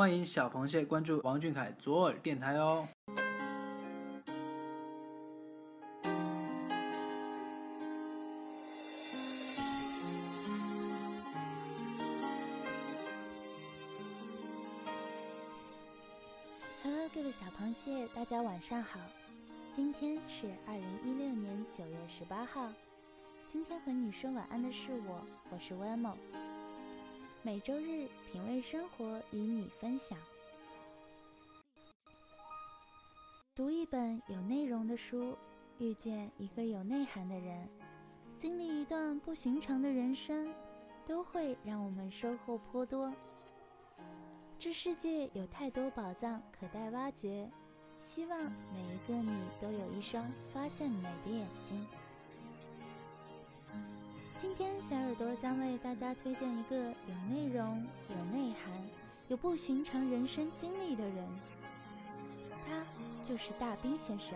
欢迎小螃蟹关注王俊凯左耳电台哦。Hello，各位小螃蟹，大家晚上好。今天是二零一六年九月十八号。今天和你说晚安的是我，我是 w e m o 每周日品味生活，与你分享。读一本有内容的书，遇见一个有内涵的人，经历一段不寻常的人生，都会让我们收获颇多。这世界有太多宝藏可待挖掘，希望每一个你都有一双发现美的眼睛。今天小耳朵将为大家推荐一个有内容、有内涵、有不寻常人生经历的人，他就是大兵先生。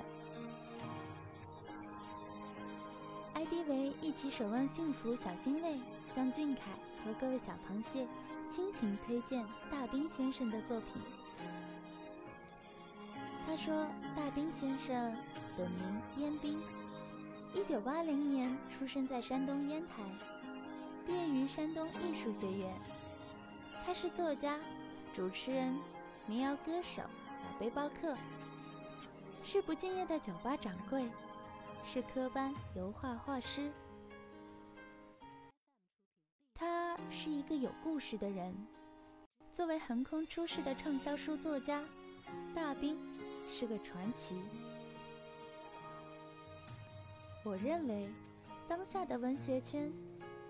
ID 为一起守望幸福小欣慰，向俊凯和各位小螃蟹。亲情推荐大兵先生的作品。他说：“大兵先生本名燕兵，一九八零年出生在山东烟台，毕业于山东艺术学院。他是作家、主持人、民谣歌手、老背包客，是不敬业的酒吧掌柜，是科班油画画师。”他是一个有故事的人。作为横空出世的畅销书作家，大兵是个传奇。我认为，当下的文学圈，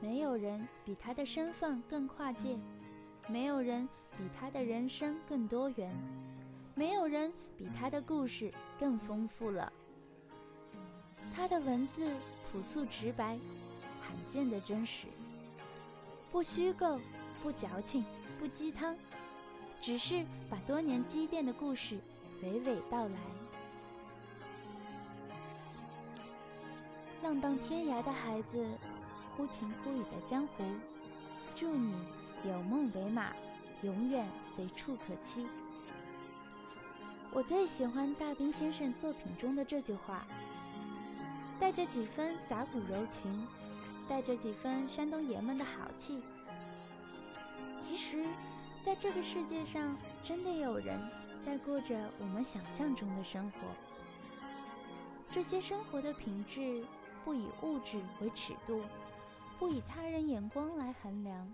没有人比他的身份更跨界，没有人比他的人生更多元，没有人比他的故事更丰富了。他的文字朴素直白，罕见的真实。不虚构，不矫情，不鸡汤，只是把多年积淀的故事娓娓道来。浪荡天涯的孩子，忽晴忽雨的江湖，祝你有梦为马，永远随处可栖。我最喜欢大兵先生作品中的这句话，带着几分洒骨柔情。带着几分山东爷们的豪气。其实，在这个世界上，真的有人在过着我们想象中的生活。这些生活的品质，不以物质为尺度，不以他人眼光来衡量，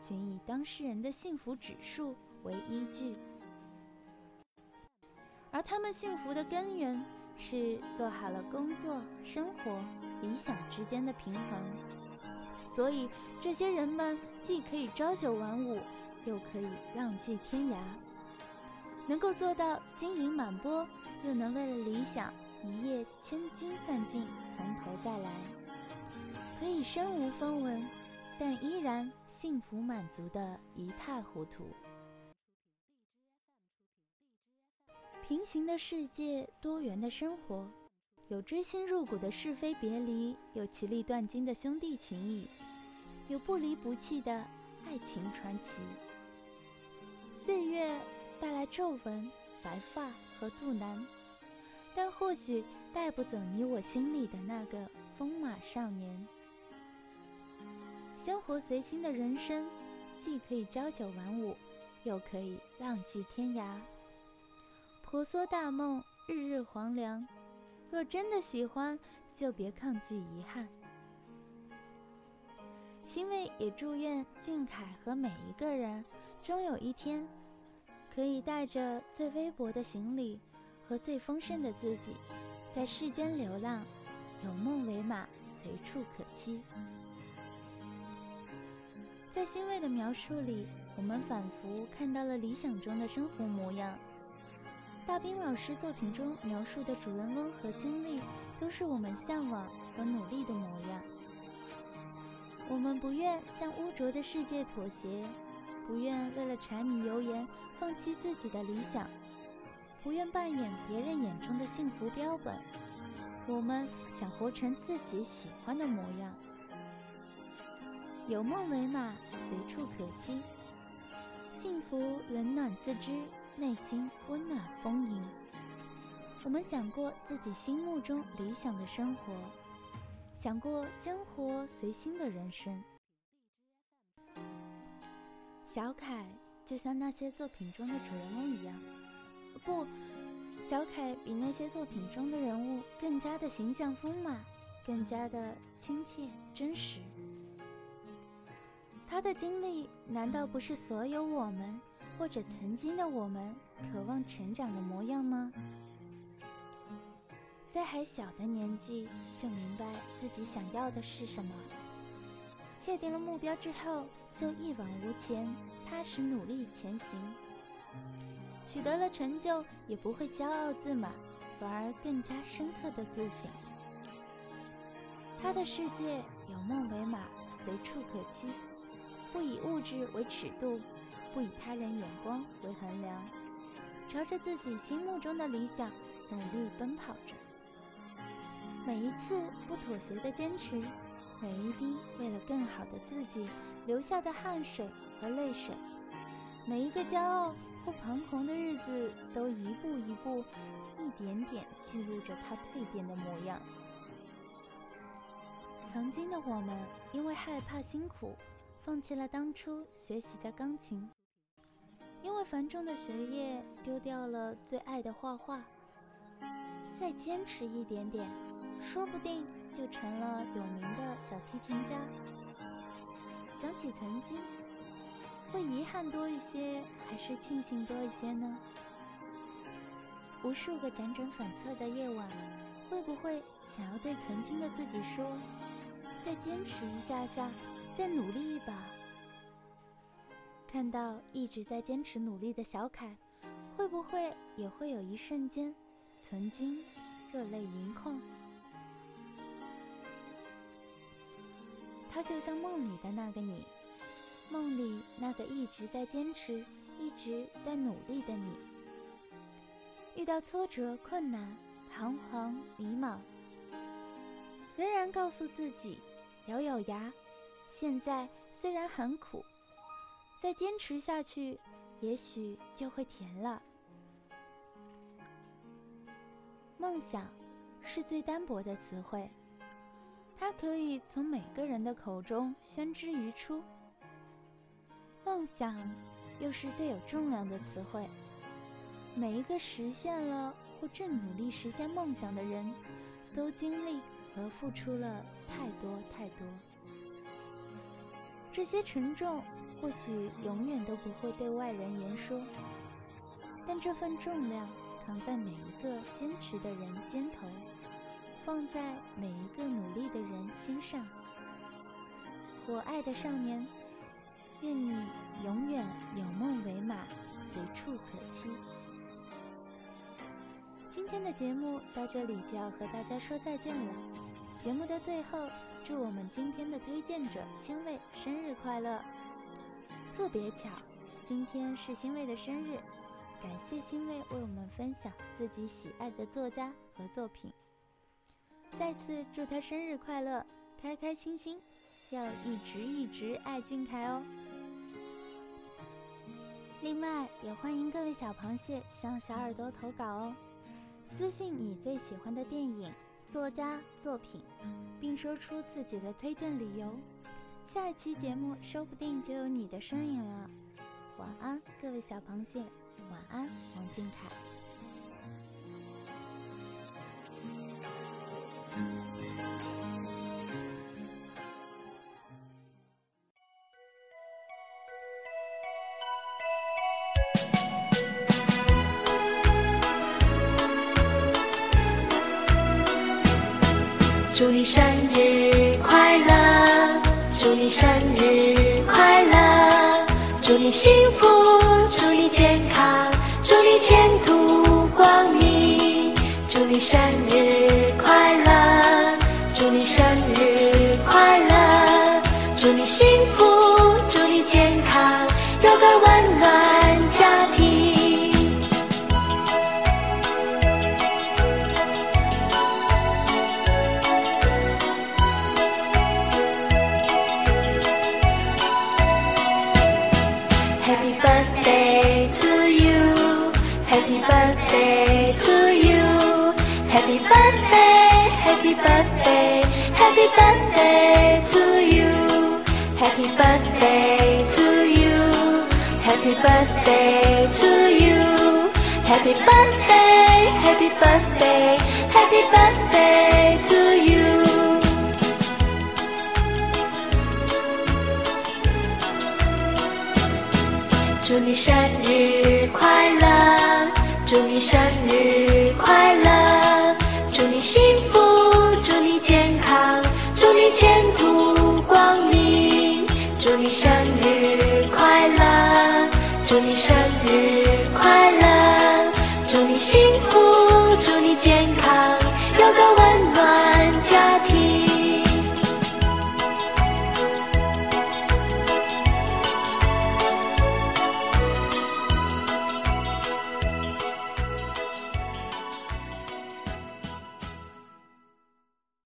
仅以当事人的幸福指数为依据。而他们幸福的根源。是做好了工作、生活、理想之间的平衡，所以这些人们既可以朝九晚五，又可以浪迹天涯，能够做到金银满钵，又能为了理想一夜千金散尽，从头再来，可以身无分文，但依然幸福满足的一塌糊涂。平行的世界，多元的生活，有锥心入骨的是非别离，有其利断金的兄弟情谊，有不离不弃的爱情传奇。岁月带来皱纹、白发和肚腩，或许带不走你我心里的那个风马少年。生活随心的人生，既可以朝九晚五，又可以浪迹天涯。婆娑大梦，日日黄粱。若真的喜欢，就别抗拒遗憾。欣慰也祝愿俊凯和每一个人，终有一天，可以带着最微薄的行李和最丰盛的自己，在世间流浪，有梦为马，随处可栖。在欣慰的描述里，我们仿佛看到了理想中的生活模样。大兵老师作品中描述的主人翁和经历，都是我们向往和努力的模样。我们不愿向污浊的世界妥协，不愿为了柴米油盐放弃自己的理想，不愿扮演别人眼中的幸福标本。我们想活成自己喜欢的模样，有梦为马，随处可栖。幸福冷暖自知，内心温暖丰盈。我们想过自己心目中理想的生活，想过鲜活随心的人生。小凯就像那些作品中的主人公一样，不，小凯比那些作品中的人物更加的形象丰满，更加的亲切真实。他的经历难道不是所有我们或者曾经的我们渴望成长的模样吗？在还小的年纪就明白自己想要的是什么，确定了目标之后就一往无前，踏实努力前行。取得了成就也不会骄傲自满，反而更加深刻的自省。他的世界有梦为马，随处可栖。不以物质为尺度，不以他人眼光为衡量，朝着自己心目中的理想努力奔跑着。每一次不妥协的坚持，每一滴为了更好的自己流下的汗水和泪水，每一个骄傲或彷徨的日子，都一步一步、一点点记录着他蜕变的模样。曾经的我们，因为害怕辛苦。放弃了当初学习的钢琴，因为繁重的学业丢掉了最爱的画画。再坚持一点点，说不定就成了有名的小提琴家。想起曾经，会遗憾多一些，还是庆幸多一些呢？无数个辗转反侧的夜晚，会不会想要对曾经的自己说：再坚持一下下？再努力一把。看到一直在坚持努力的小凯，会不会也会有一瞬间，曾经热泪盈眶？他就像梦里的那个你，梦里那个一直在坚持、一直在努力的你。遇到挫折、困难、彷徨、迷茫，仍然告诉自己，咬咬牙。现在虽然很苦，再坚持下去，也许就会甜了。梦想是最单薄的词汇，它可以从每个人的口中宣之于出。梦想又是最有重量的词汇，每一个实现了或正努力实现梦想的人，都经历和付出了太多太多。这些沉重或许永远都不会对外人言说，但这份重量扛在每一个坚持的人肩头，放在每一个努力的人心上。我爱的少年，愿你永远有梦为马，随处可栖。今天的节目到这里就要和大家说再见了。节目的最后。祝我们今天的推荐者欣慰生日快乐！特别巧，今天是欣慰的生日，感谢欣慰为我们分享自己喜爱的作家和作品。再次祝他生日快乐，开开心心，要一直一直爱俊凯哦。另外，也欢迎各位小螃蟹向小耳朵投稿哦，私信你最喜欢的电影。作家作品，并说出自己的推荐理由，下一期节目说不定就有你的身影了。晚安，各位小螃蟹，晚安，王俊凯。祝你生日快乐，祝你生日快乐，祝你幸福，祝你健康，祝你前途光明。祝你生日快乐，祝你生日快乐，祝你幸福，祝你健康，有个 Happy birthday, happy birthday, happy birthday to you. Happy birthday to you. Happy birthday to you. Happy birthday, happy birthday, happy birthday to you. 祝你生日快乐，祝你生日快乐，祝你 幸福，祝你健康，祝你前途光明，祝你生日快乐，祝你生日快乐，祝你幸福，